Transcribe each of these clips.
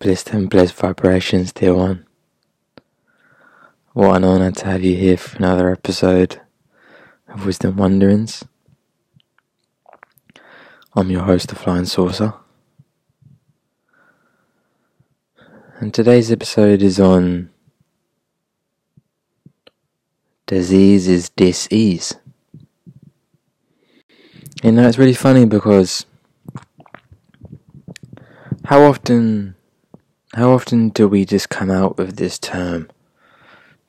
Blissed and blessed vibrations, dear one. What an honour to have you here for another episode of Wisdom Wanderings. I'm your host, the Flying Saucer. And today's episode is on disease is disease. You know, it's really funny because how often how often do we just come out with this term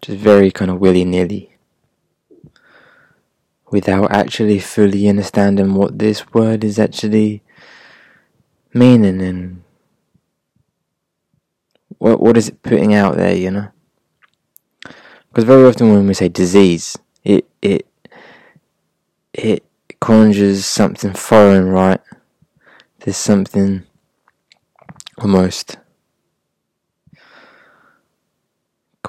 just very kind of willy nilly without actually fully understanding what this word is actually meaning and what what is it putting out there, you know? Because very often when we say disease, it it it conjures something foreign, right? There's something almost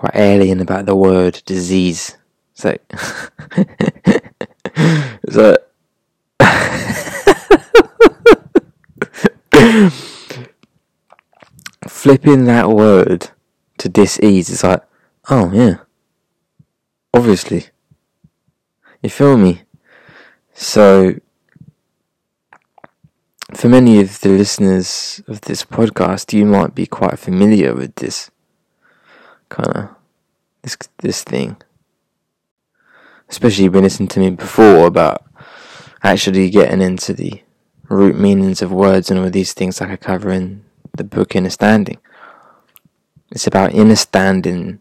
quite alien about the word disease. So, so flipping that word to dis-ease is like, oh yeah, obviously. You feel me? So, for many of the listeners of this podcast, you might be quite familiar with this kind of this this thing. Especially you've been listening to me before about actually getting into the root meanings of words and all these things like I cover in the book Understanding. It's about understanding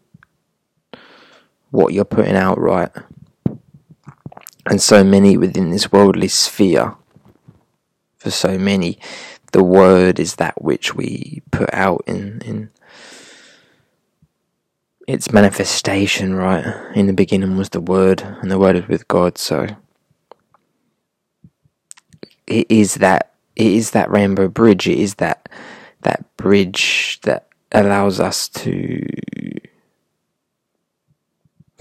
what you're putting out right. And so many within this worldly sphere, for so many, the word is that which we put out in, in its manifestation, right? In the beginning was the Word, and the Word is with God, so it is that it is that rainbow bridge, it is that that bridge that allows us to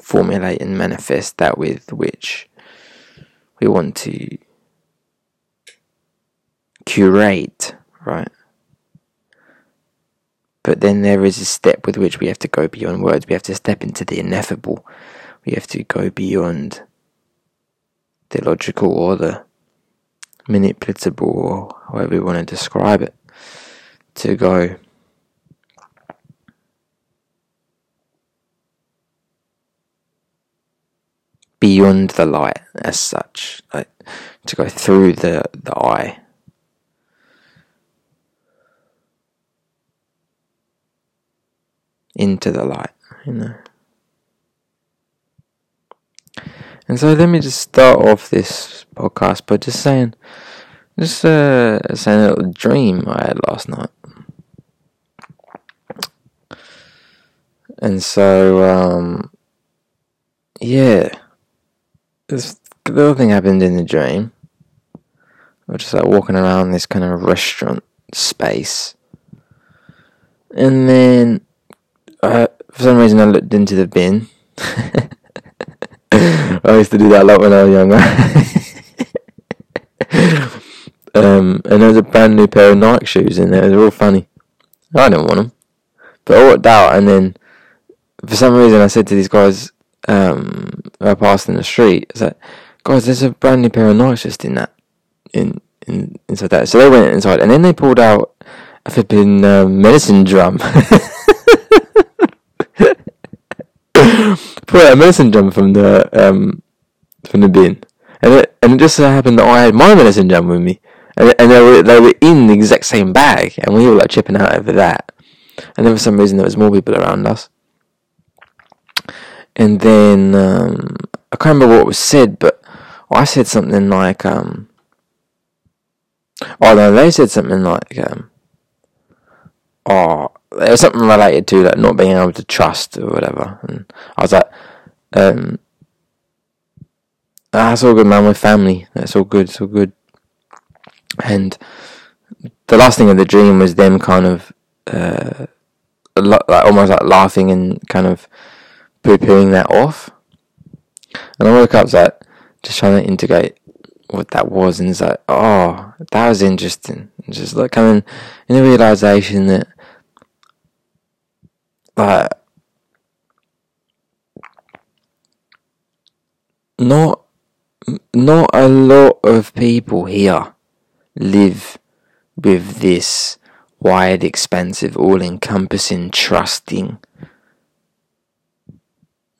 formulate and manifest that with which we want to curate, right? But then there is a step with which we have to go beyond words. We have to step into the ineffable. We have to go beyond the logical or the manipulatable or however we want to describe it to go beyond the light as such like to go through the the eye into the light, you know. And so let me just start off this podcast by just saying, just uh, saying a little dream I had last night. And so, um, yeah, this little thing happened in the dream. I was just like walking around this kind of restaurant space. And then uh, for some reason, I looked into the bin. I used to do that a lot when I was younger. um, and there was a brand new pair of Nike shoes in there. They were all funny. I didn't want them, but I walked out, and then for some reason, I said to these guys, um, I passed in the street, I said, "Guys, there's a brand new pair of Nikes just in that, in, in inside that." So they went inside, and then they pulled out a flipping uh, medicine drum. out a medicine drum from the um, from the bin, and it and it just so happened that I had my medicine drum with me, and and they were they were in the exact same bag, and we were like chipping out over that, and then for some reason there was more people around us, and then um, I can't remember what was said, but I said something like um, oh no, they said something like um, oh it was something related to like not being able to trust or whatever. And I was like, um, that's all good, man. We're family. That's all good. It's all good. And the last thing of the dream was them kind of, uh, like almost like laughing and kind of poo pooing that off. And I woke up like just trying to integrate what that was, and it's like, oh, that was interesting. just like coming in the realization that but not not a lot of people here live with this wide, expansive, all encompassing, trusting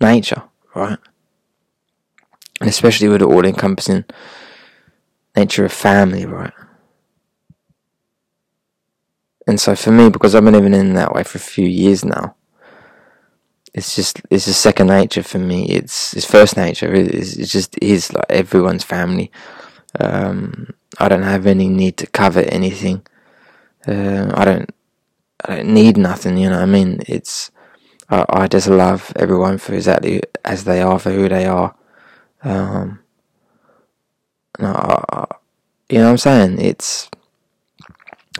nature, right? And especially with the all encompassing nature of family, right? And so for me, because I've been living in that way for a few years now, it's just it's just second nature for me. It's it's first nature. It's, just is like everyone's family. Um, I don't have any need to cover anything. Uh, I don't I don't need nothing. You know, I mean, it's I, I just love everyone for exactly as they are, for who they are. Um, no, I, you know what I'm saying? It's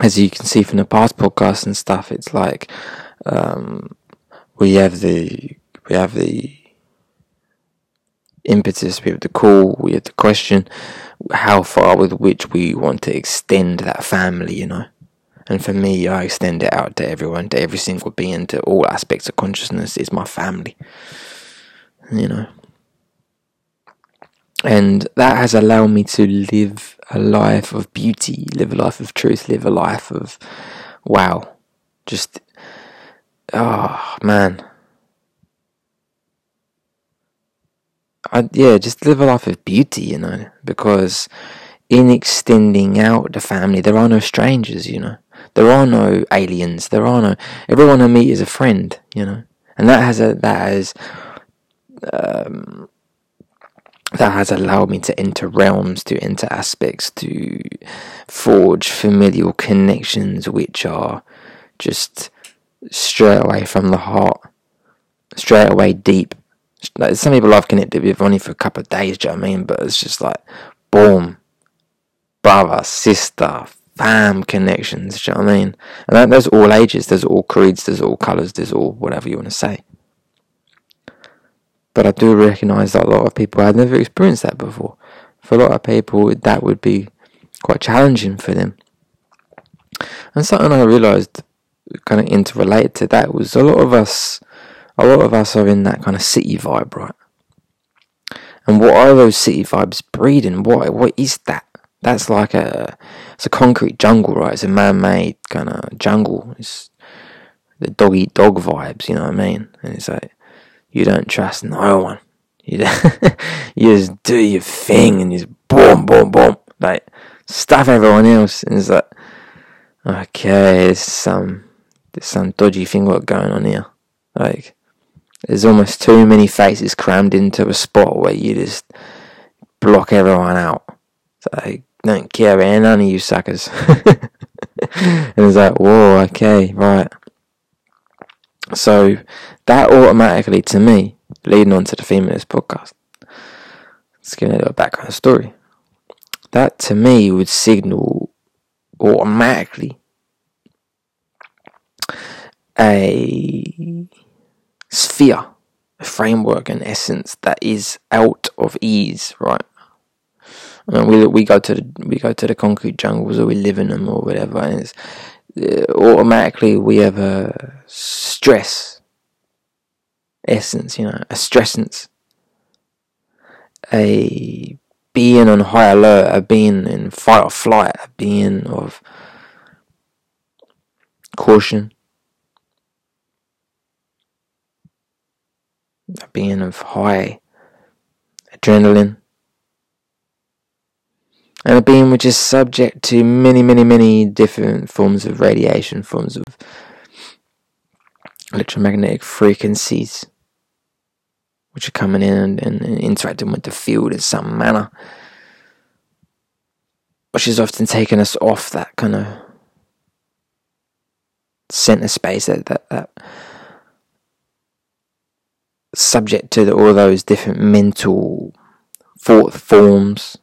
as you can see from the past podcasts and stuff, it's like um, we have the we have the impetus, we have the call, we have the question, how far with which we want to extend that family, you know. And for me, I extend it out to everyone, to every single being, to all aspects of consciousness is my family. You know. And that has allowed me to live a life of beauty, live a life of truth, live a life of wow. Just, oh man. I, yeah, just live a life of beauty, you know, because in extending out the family, there are no strangers, you know. There are no aliens. There are no. Everyone I meet is a friend, you know, and that has a that has um, that has allowed me to enter realms, to enter aspects, to forge familial connections which are just straight away from the heart, straight away deep. Like some people I've connected with only for a couple of days, do you know what I mean? But it's just like, boom, brother, sister, fam connections, do you know what I mean? And that, there's all ages, there's all creeds, there's all colours, there's all whatever you want to say. But I do recognise that a lot of people have never experienced that before. For a lot of people, that would be quite challenging for them. And something I realised kind of interrelated to that was a lot of us, a lot of us are in that kind of city vibe, right? And what are those city vibes breeding? What what is that? That's like a it's a concrete jungle, right? It's a man-made kind of jungle. It's the dog eat dog vibes, you know what I mean? And it's like you don't trust no one. You, you just do your thing and just boom, boom, boom, like stuff everyone else. And it's like, okay, there's some there's some dodgy thing going on here. Like there's almost too many faces crammed into a spot where you just block everyone out. So I don't care about none of you suckers. and it's like, whoa, okay, right. So that automatically, to me, leading on to the this podcast, let's give a little background story. That to me would signal automatically a sphere, a framework, an essence that is out of ease, right? And we we go to the we go to the concrete jungles or we live in them or whatever, and it's uh, automatically we have a stress essence, you know, a stressance, a being on high alert, a being in fight or flight, a being of caution, being of high adrenaline. And a being which is subject to many, many, many different forms of radiation, forms of electromagnetic frequencies, which are coming in and, and, interacting with the field in some manner, which is often taking us off that kind of center space that that, that subject to all those different mental thought forms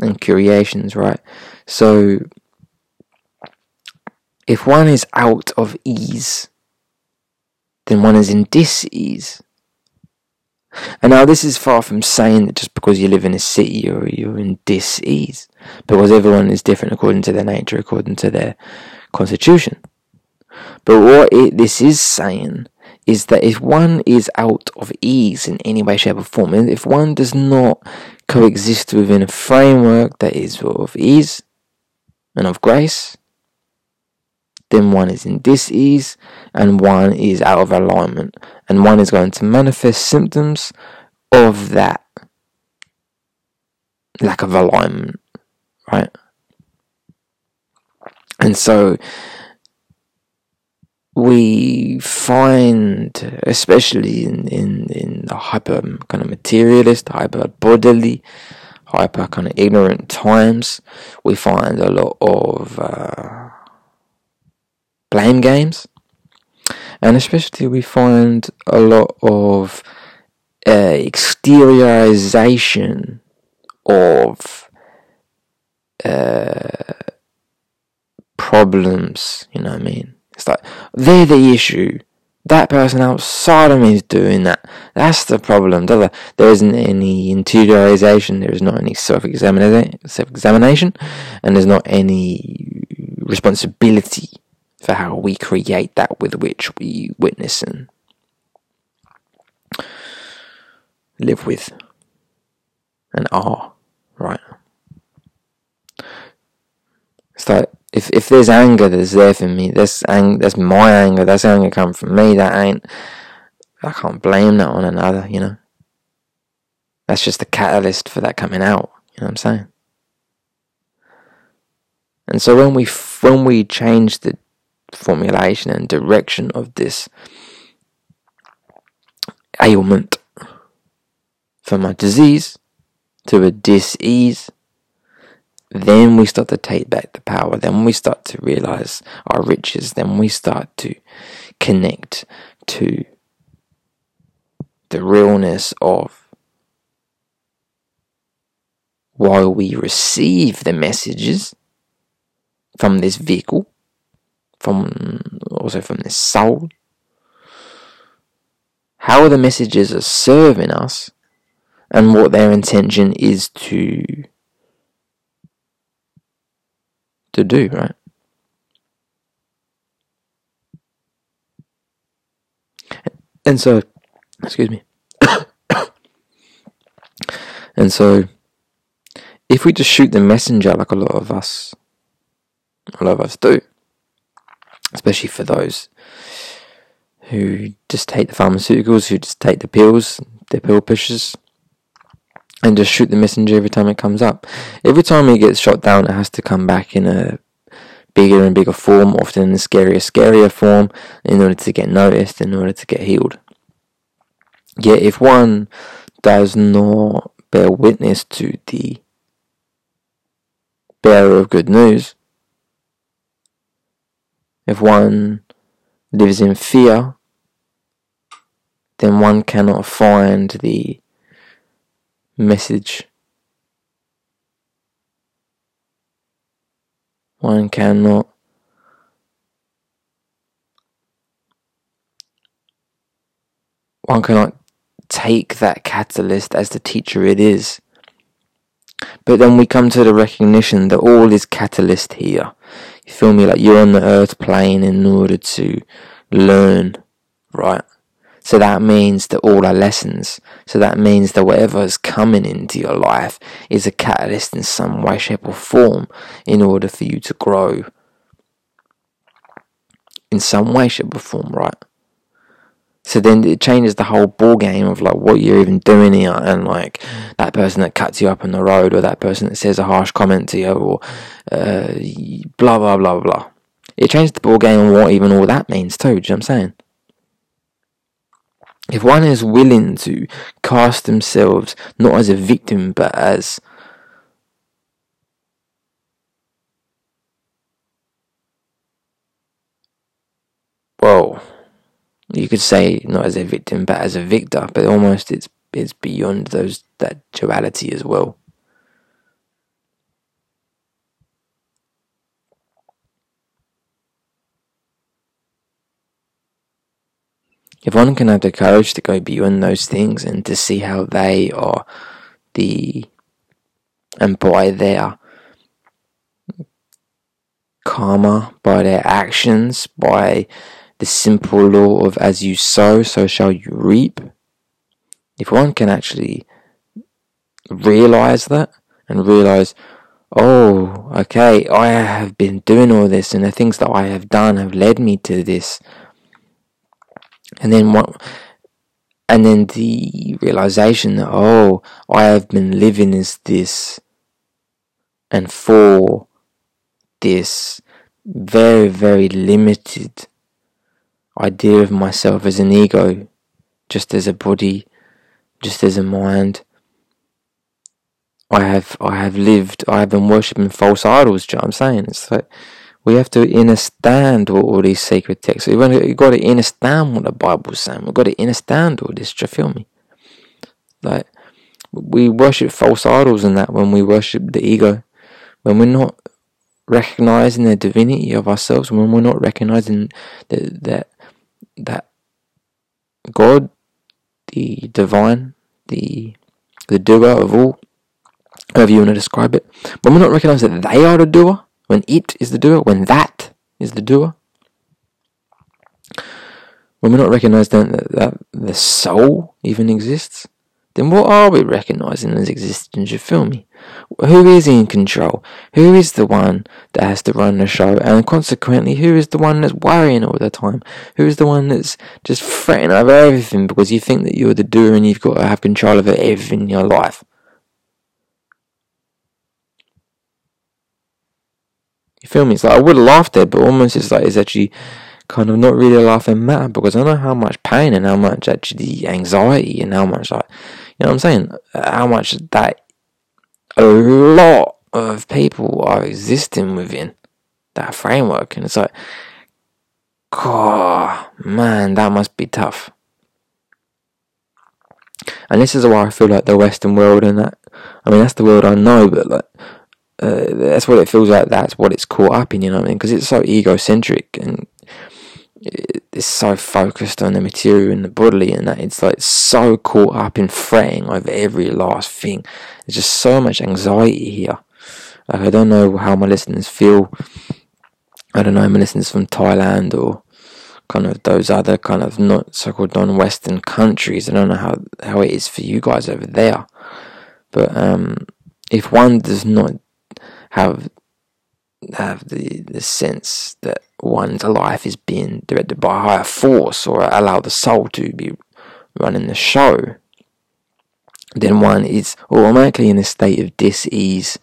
and creations, right? So if one is out of ease, then one is in dis-ease. And now this is far from saying that just because you live in a city you're, you're in dis-ease, because everyone is different according to their nature, according to their constitution. But what it, this is saying is that if one is out of ease in any way, shape, or form, if one does not coexist within a framework that is of ease and of grace, then one is in dis-ease and one is out of alignment, and one is going to manifest symptoms of that lack of alignment, right? And so we find, especially in, in, in the hyper kind of materialist, hyper bodily, hyper kind of ignorant times, we find a lot of uh, blame games. And especially we find a lot of uh, exteriorization of uh, problems, you know what I mean? It's like they're the issue. That person outside of me is doing that. That's the problem. There isn't any interiorization. There is not any self-examination, and there's not any responsibility for how we create that with which we witness and live with and are. Right. It's like if if there's anger that's there for me, that's ang- that's my anger. That's anger come from me. That ain't. I can't blame that on another. You know. That's just the catalyst for that coming out. You know what I'm saying? And so when we when we change the formulation and direction of this ailment from a disease to a dis-ease then we start to take back the power. Then we start to realize our riches. Then we start to connect to the realness of while we receive the messages from this vehicle, from also from this soul, how the messages are serving us and what their intention is to to do, right? And so, excuse me. and so, if we just shoot the messenger like a lot of us, a lot of us do, especially for those who just take the pharmaceuticals, who just take the pills, the pill pushers, and just shoot the messenger every time it comes up. Every time it gets shot down, it has to come back in a bigger and bigger form, often in a scarier, scarier form, in order to get noticed, in order to get healed. Yet, if one does not bear witness to the bearer of good news, if one lives in fear, then one cannot find the message. One cannot one cannot take that catalyst as the teacher it is. But then we come to the recognition that all is catalyst here. You feel me? Like you're on the earth plane in order to learn, right? So that means that all are lessons. So that means that whatever is coming into your life is a catalyst in some way, shape, or form in order for you to grow. In some way, shape, or form, right? So then it changes the whole ball game of like what you're even doing here, and like that person that cuts you up on the road, or that person that says a harsh comment to you, or uh, blah blah blah blah. It changes the ball game and what even all that means too. Do you know what I'm saying? If one is willing to cast themselves not as a victim but as well you could say not as a victim but as a victor but almost it's it's beyond those that duality as well if one can have the courage to go beyond those things and to see how they are the and by their karma, by their actions, by the simple law of as you sow, so shall you reap. If one can actually realize that and realize, oh, okay, I have been doing all this and the things that I have done have led me to this. And then what, and then the realization that, oh, I have been living as this and for this very, very limited idea of myself as an ego, just as a body, just as a mind. I have I have lived I have been worshipping false idols, do you know what I'm saying? It's like we have to understand all, all these sacred texts. We've got to understand what the Bible's saying. We've got to understand all this, do you feel me? Like we worship false idols and that when we worship the ego. When we're not recognizing the divinity of ourselves, when we're not recognizing that that that God, the divine, the the doer of all, however you want to describe it, when we're not recognizing that they are the doer, when it is the doer, when that is the doer, when we're not recognizing that, that the soul even exists, then what are we recognizing as existence? You feel me? Who is in control? Who is the one that has to run the show? And consequently, who is the one that's worrying all the time? Who is the one that's just fretting over everything because you think that you're the doer and you've got to have control over everything in your life? You feel me? It's like I would have laughed there, but almost it's like it's actually kind of not really a laughing matter because I know how much pain and how much actually anxiety and how much like you know what I'm saying? How much that a lot of people are existing within that framework. And it's like, God, man, that must be tough. And this is why I feel like the Western world and that, I mean, that's the world I know, but like, uh, that's what it feels like. That's what it's caught up in, you know what I mean? Because it's so egocentric and it's so focused on the material and the bodily and that it's like so caught up in fretting over every last thing. There's just so much anxiety here. Like I don't know how my listeners feel. I don't know my listeners from Thailand or kind of those other kind of not so-called non-Western countries. I don't know how how it is for you guys over there, but um, if one does not have have the, the sense that one's life is being directed by a higher force or allow the soul to be running the show, then one is automatically in a state of dis-ease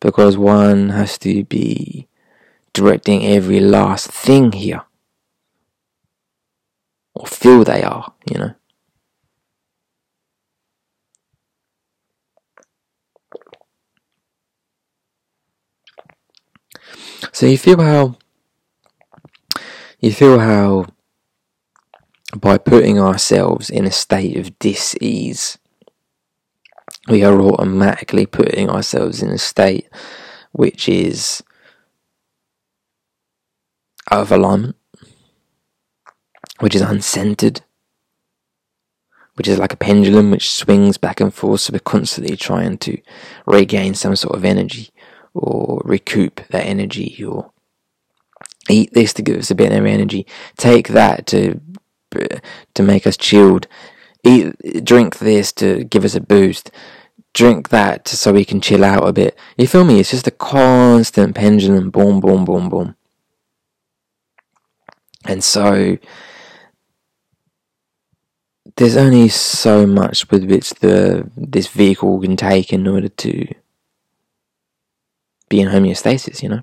because one has to be directing every last thing here or feel they are, you know. So you feel how you feel how by putting ourselves in a state of dis-ease we are automatically putting ourselves in a state which is out of alignment, which is uncentered, which is like a pendulum which swings back and forth. So we're constantly trying to regain some sort of energy or recoup that energy or eat this to give us a bit of energy. Take that to to make us chilled. Eat drink this to give us a boost. Drink that so we can chill out a bit. You feel me? It's just a constant pendulum. Boom boom boom boom. And so there's only so much with which the this vehicle can take in order to be in homeostasis, you know?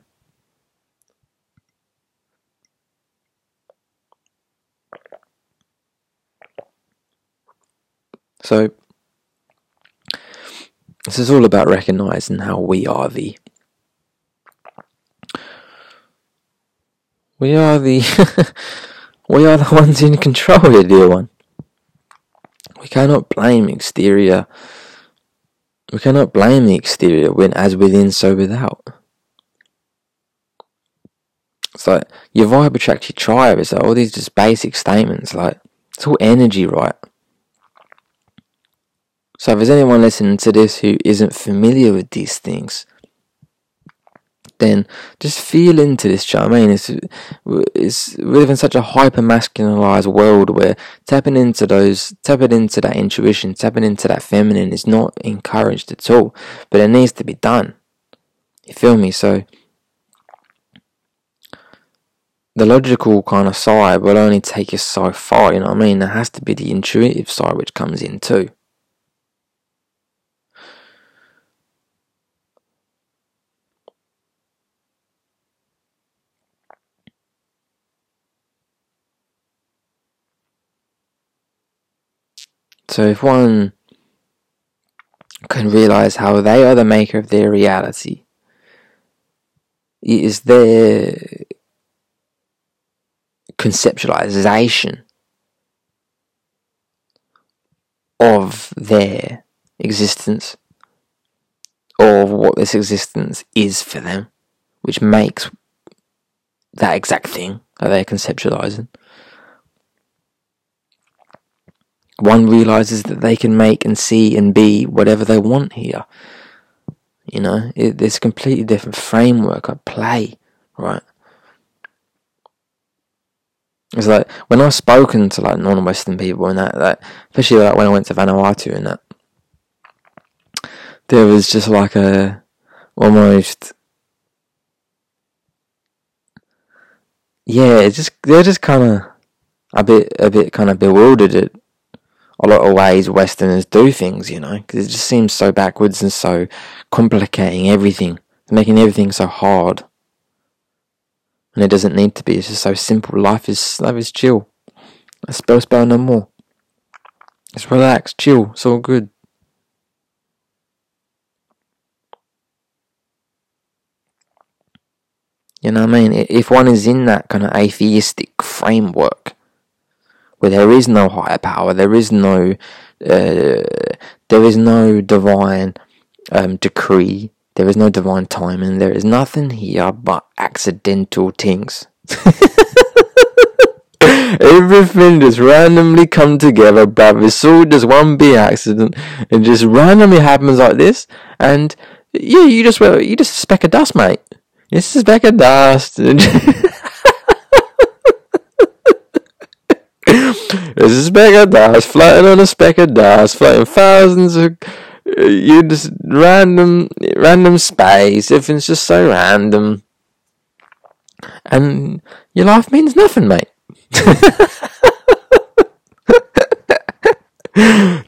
So, this is all about recognizing how we are the. We are the. we are the ones in control, here, dear one. We cannot blame exterior we cannot blame the exterior when as within, so without. Like your vibe attracts your tribe. It's like all these just basic statements. Like it's all energy, right? So if there's anyone listening to this who isn't familiar with these things, then just feel into this. You know I mean, it's it's we live in such a hyper masculinized world where tapping into those, tapping into that intuition, tapping into that feminine is not encouraged at all. But it needs to be done. You feel me? So the logical kind of side will only take you so far. You know what I mean? There has to be the intuitive side which comes in too. So if one can realize how they are the maker of their reality, it is their conceptualization of their existence or what this existence is for them, which makes that exact thing that they're conceptualizing. One realizes that they can make and see and be whatever they want here. You know, it, it's a completely different framework at play, right? It's like when I've spoken to like non-Western people and that, that especially like when I went to Vanuatu and that, there was just like a almost yeah, just they're just kind of a bit a bit kind of bewildered at a lot of ways Westerners do things, you know, because it just seems so backwards and so complicating everything, making everything so hard. And it doesn't need to be. It's just so simple. Life is life is chill. I spell spell no more. Just relax, chill. It's all good. You know what I mean? If one is in that kind of atheistic framework, where there is no higher power, there is no, uh, there is no divine um, decree, there is no divine timing, there is nothing here but accidental things. Everything just randomly come together, bruv. It's all just one big accident. It just randomly happens like this, and yeah, you just you just a speck of dust, mate. It's a speck of dust. There's a speck of dust floating on a speck of dust, floating thousands of you just random random space. Everything's just so random, and your life means nothing, mate.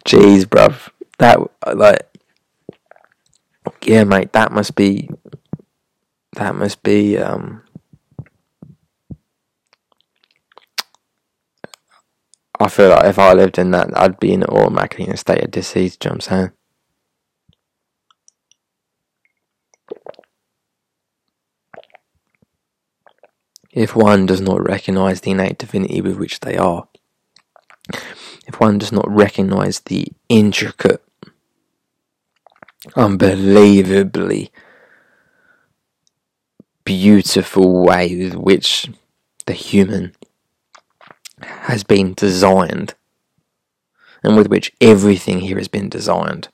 Jeez, bruv, that like, yeah, mate, that must be, that must be, um, I feel like if I lived in that, I'd be in automatically in a state of disease. You know what I'm saying? If one does not recognize the innate divinity with which they are, if one does not recognize the intricate, unbelievably beautiful way with which the human has been designed and with which everything here has been designed.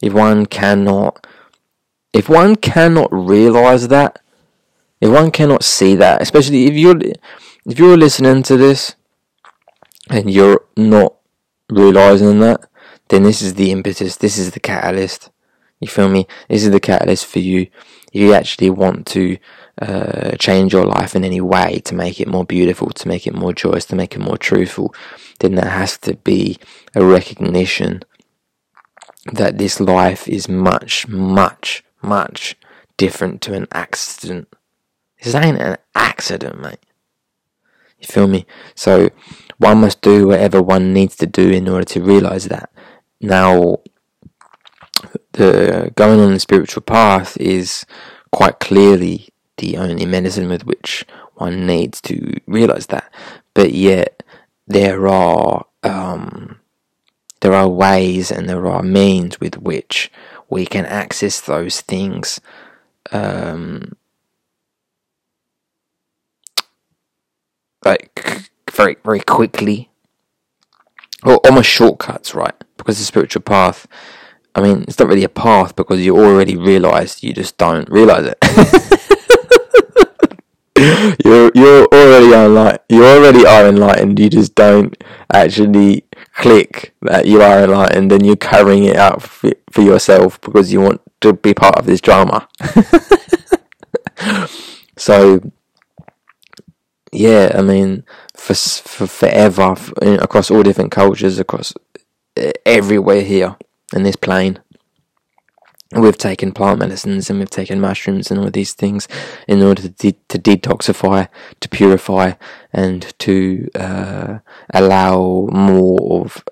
If one cannot if one cannot realize that, if one cannot see that, especially if you're if you're listening to this and you're not realizing that, then this is the impetus, this is the catalyst. You feel me? This is the catalyst for you. If you actually want to uh, change your life in any way to make it more beautiful, to make it more joyous, to make it more truthful, then there has to be a recognition that this life is much, much, much different to an accident. This ain't an accident, mate. You feel me? So one must do whatever one needs to do in order to realize that. Now, the going on the spiritual path is quite clearly the only medicine with which one needs to realize that. But yet, there are um, there are ways and there are means with which we can access those things. Um, like very very quickly or almost shortcuts right because the spiritual path I mean, it's not really a path because you already realise you just don't realise it. you're you're already enlightened. You already are enlightened. You just don't actually click that you are enlightened, and you're carrying it out for, for yourself because you want to be part of this drama. so, yeah, I mean, for for forever, across all different cultures, across eh, everywhere here in this plane. We've taken plant medicines and we've taken mushrooms and all these things in order to, de- to detoxify, to purify, and to uh, allow more of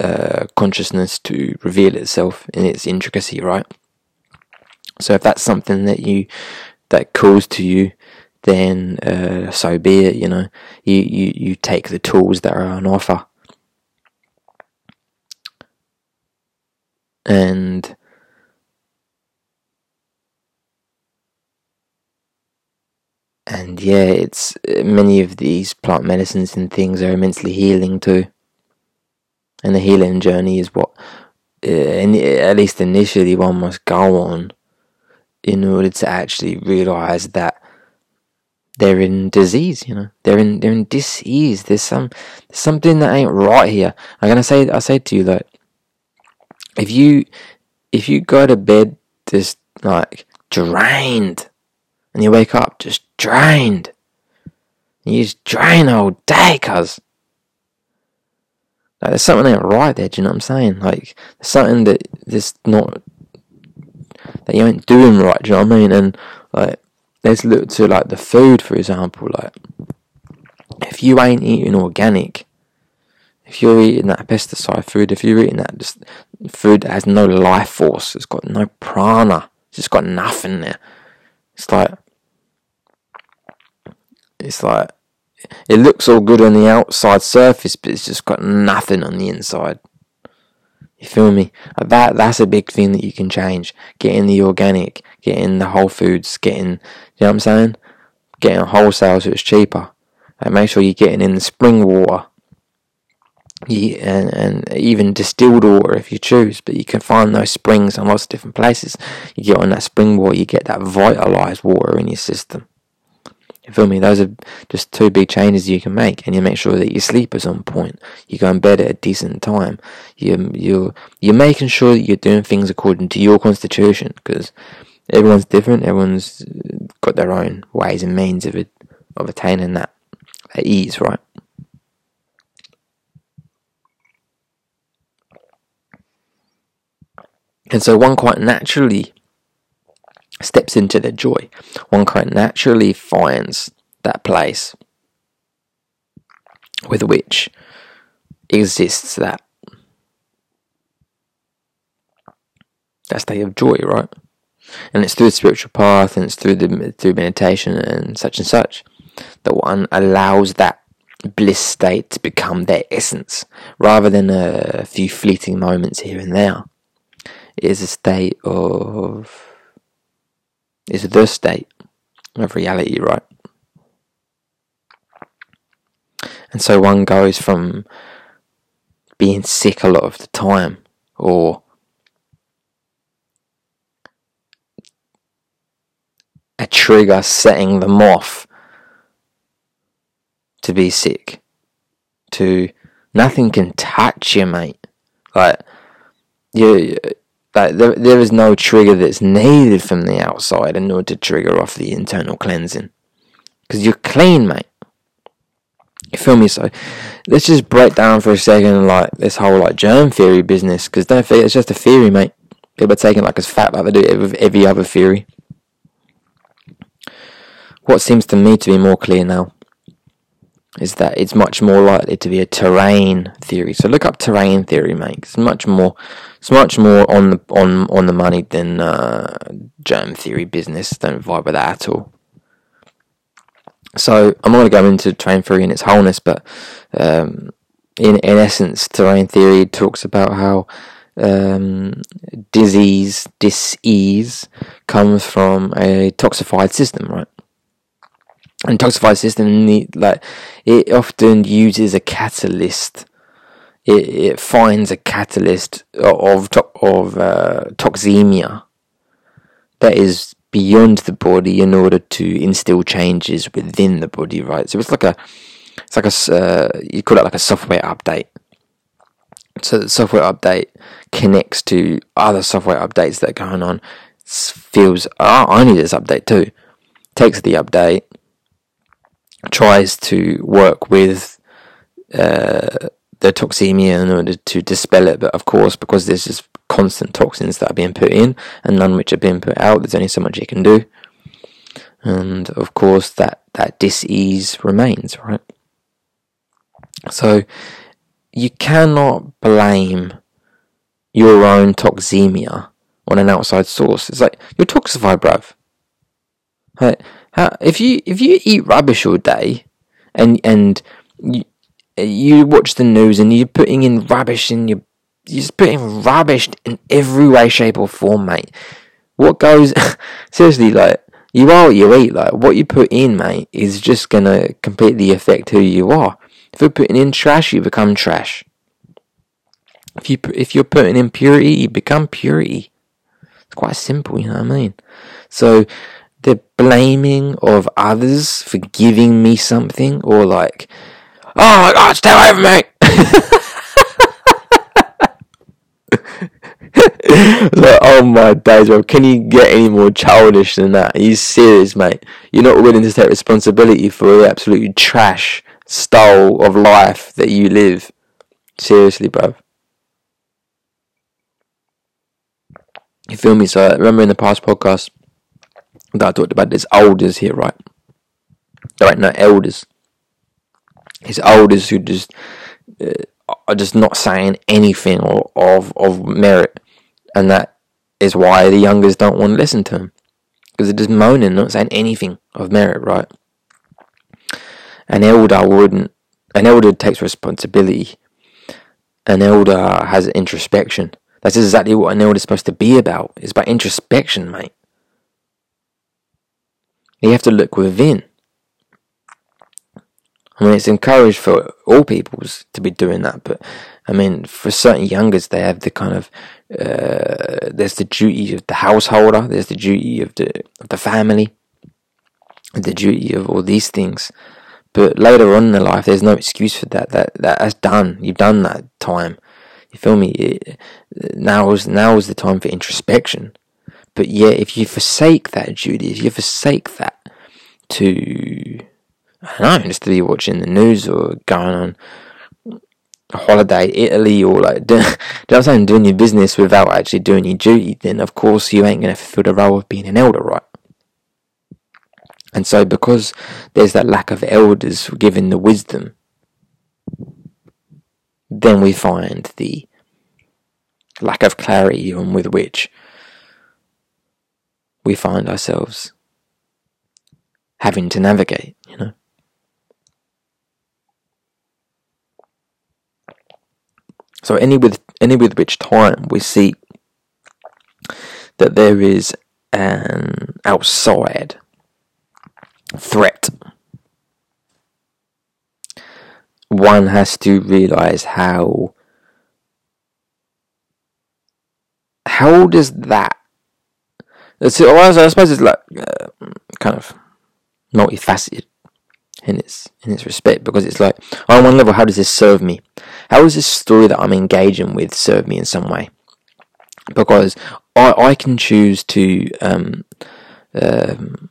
uh, consciousness to reveal itself in its intricacy, right? So if that's something that you that calls to you, then uh, so be it. You know, you, you you take the tools that are on offer and and yeah, it's many of these plant medicines and things are immensely healing too. And the healing journey is what, uh, at least initially, one must go on in order to actually realize that they're in disease. You know, they're in they're in disease. There's some there's something that ain't right here. I'm gonna say I say to you that if you if you go to bed just like drained and you wake up just drained you just drain all day cuz. Like there's something ain't right there do you know what i'm saying? Like there's something that just not that you ain't doing right do you know what i mean? And like let's look to like the food for example like if you ain't eating organic if you're eating that pesticide food, if you're eating that just food that has no life force, it's got no prana, it's just got nothing there. It's like it's like it looks all good on the outside surface, but it's just got nothing on the inside. You feel me? That that's a big thing that you can change. Getting the organic, getting the whole foods, getting you know what I'm saying? Getting wholesale so it's cheaper. And make sure you're getting in the spring water and, and even distilled water if you choose, but you can find those springs in lots of different places. You get on that spring water, you get that vitalized water in your system. You feel me? Those are just two big changes you can make, and you make sure that your sleep is on point. You go in bed at a decent time. You you you're making sure that you're doing things according to your constitution, because everyone's different. Everyone's got their own ways and means of it, of attaining that, that ease, right? And so one quite naturally steps into the joy. One quite naturally finds that place with which exists that that state of joy, right? And it's through the spiritual path and it's through the through meditation and such and such that one allows that bliss state to become their essence rather than a few fleeting moments here and there is a state of is the state of reality, right? And so one goes from being sick a lot of the time or a trigger setting them off to be sick to nothing can touch you mate like you like there, there is no trigger that's needed from the outside in order to trigger off the internal cleansing. Because you're clean, mate. You feel me? So let's just break down for a second, like this whole like germ theory business. Because don't forget, it's just a theory, mate. People are taking like as fact like they do with every other theory. What seems to me to be more clear now is that it's much more likely to be a terrain theory. So look up terrain theory, mate. It's much more, it's much more on the on on the money than uh, germ theory business. Don't vibe with that at all. So I'm not going to go into terrain theory in its wholeness, but um, in in essence, terrain theory talks about how um, disease, disease comes from a toxified system, right? And toxified system need, like it often uses a catalyst it, it finds a catalyst of of uh, toxemia that is beyond the body in order to instill changes within the body, right? So it's like a it's like a uh, you call it like a software update. So the software update connects to other software updates that are going on. feels oh, I need this update too. Takes the update, tries to work with uh, the toxemia in order to dispel it, but of course, because there's just constant toxins that are being put in and none which are being put out, there's only so much you can do. And of course, that, that dis-ease remains, right? So, you cannot blame your own toxemia on an outside source. It's like, you're toxified, bruv. How, if you if you eat rubbish all day, and and you, you watch the news and you're putting in rubbish in your you're just putting rubbish in every way, shape, or form, mate. What goes seriously, like you are what you eat. Like what you put in, mate, is just gonna completely affect who you are. If you're putting in trash, you become trash. If you if you're putting in purity, you become purity. It's quite simple, you know what I mean? So the blaming of others for giving me something, or like Oh my god, stay away from me! like, oh my days, bro. Can you get any more childish than that? Are you serious, mate? You're not willing to take responsibility for the absolute trash style of life that you live. Seriously, bro. You feel me? So, remember in the past podcast that I talked about there's elders here, right? There ain't no elders his elders who just uh, are just not saying anything or, of of merit, and that is why the youngers don't want to listen to him because they're just moaning, not saying anything of merit, right? An elder wouldn't. An elder takes responsibility. An elder has introspection. That's exactly what an elder is supposed to be about. It's about introspection, mate. You have to look within. I mean, it's encouraged for all peoples to be doing that, but I mean, for certain youngers, they have the kind of uh, there's the duty of the householder, there's the duty of the of the family, the duty of all these things. But later on in life, there's no excuse for that. That that's done. You've done that time. You feel me? It, now is now is the time for introspection. But yeah, if you forsake that duty, if you forsake that to I don't know, just to be watching the news or going on a holiday Italy or like doing, do I'm saying, doing your business without actually doing your duty, then of course you ain't going to fulfill the role of being an elder, right? And so because there's that lack of elders giving the wisdom, then we find the lack of clarity on with which we find ourselves having to navigate, you know. So any with any with which time we see that there is an outside threat, one has to realize how how does that so I suppose it's like uh, kind of multifaceted in its in its respect because it's like on one level how does this serve me? How does this story that i'm engaging with serve me in some way? Because i i can choose to um, um,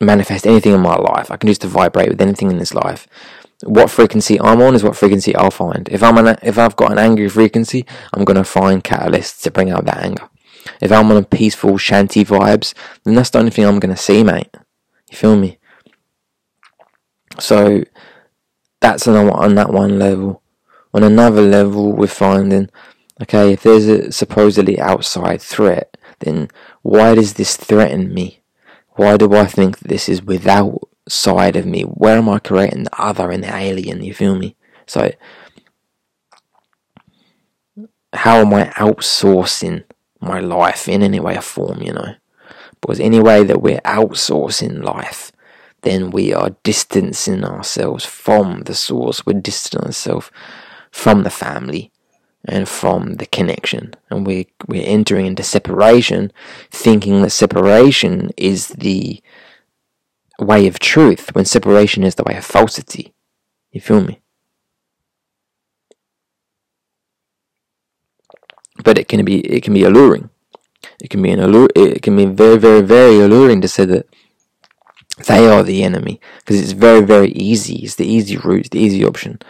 manifest anything in my life. I can choose to vibrate with anything in this life. What frequency i'm on is what frequency i'll find. If i'm an, if i've got an angry frequency i'm going to find catalysts to bring out that anger if i'm on a peaceful shanti vibes then that's the only thing i'm to see mate you feel me so that's on, on that one level. On another level, we're finding, okay, if there's a supposedly outside threat, then why does this threaten me? Why do I think this is without side of me? Where am I creating the other and the alien? You feel me? So, how am I outsourcing my life in any way or form, you know? Because any way that we're outsourcing life, then we are distancing ourselves from the source. We're distancing ourselves from the family and from the connection. And we we're entering into separation, thinking that separation is the way of truth, when separation is the way of falsity. You feel me? But it can be it can be alluring. It can be an allure. It can be very very very alluring to say that they are the enemy because it's very very easy. It's the easy route. It's the easy option.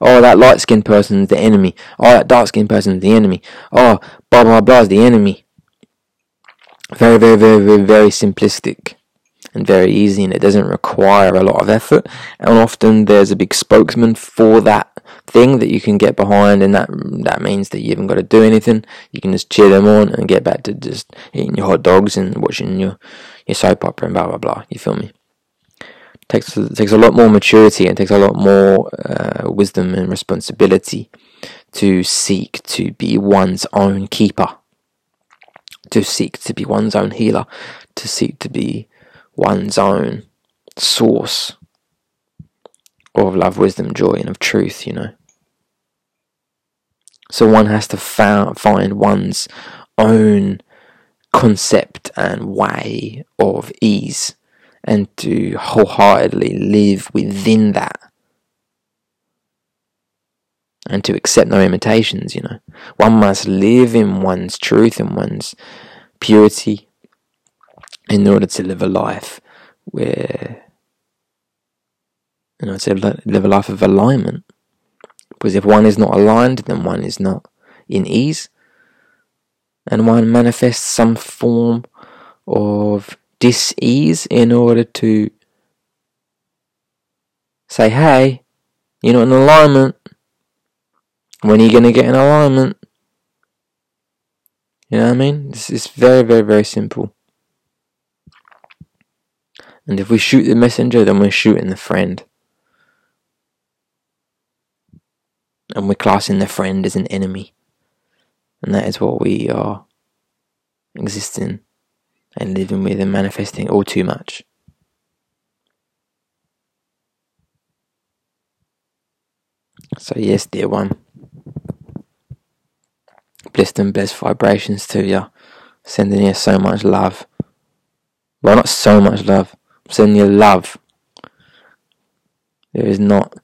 Oh, that light skinned person is the enemy. Oh, that dark skinned person is the enemy. Oh, blah blah blah is the enemy. Very very very very very simplistic and very easy, and it doesn't require a lot of effort. And often there's a big spokesman for that thing that you can get behind, and that that means that you haven't got to do anything. You can just cheer them on and get back to just eating your hot dogs and watching your your soap opera and blah blah blah. You feel me? It takes it takes a lot more maturity and takes a lot more uh, wisdom and responsibility to seek to be one's own keeper, to seek to be one's own healer, to seek to be one's own source of love, wisdom, joy, and of truth, you know. So one has to fa- find one's own concept and way of ease and to wholeheartedly live within that and to accept no imitations, you know. One must live in one's truth and one's purity in order to live a life where you know, to live a life of alignment. Because if one is not aligned, then one is not in ease, and one manifests some form of dis-ease in order to say, "Hey, you're not in alignment. When are you gonna get in alignment?" You know what I mean? This is very, very, very simple. And if we shoot the messenger, then we're shooting the friend. And we're classing the friend as an enemy. And that is what we are existing and living with and manifesting all too much. So, yes, dear one, blessed and blessed vibrations to you, sending you so much love. Well, not so much love, sending you love. There is not,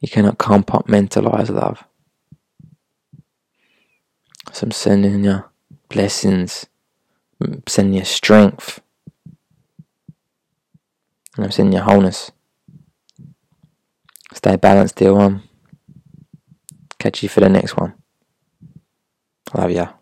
you cannot compartmentalize love. So I'm sending you blessings, sending you strength, and I'm sending you wholeness. Stay balanced, dear one. Catch you for the next one. Love ya.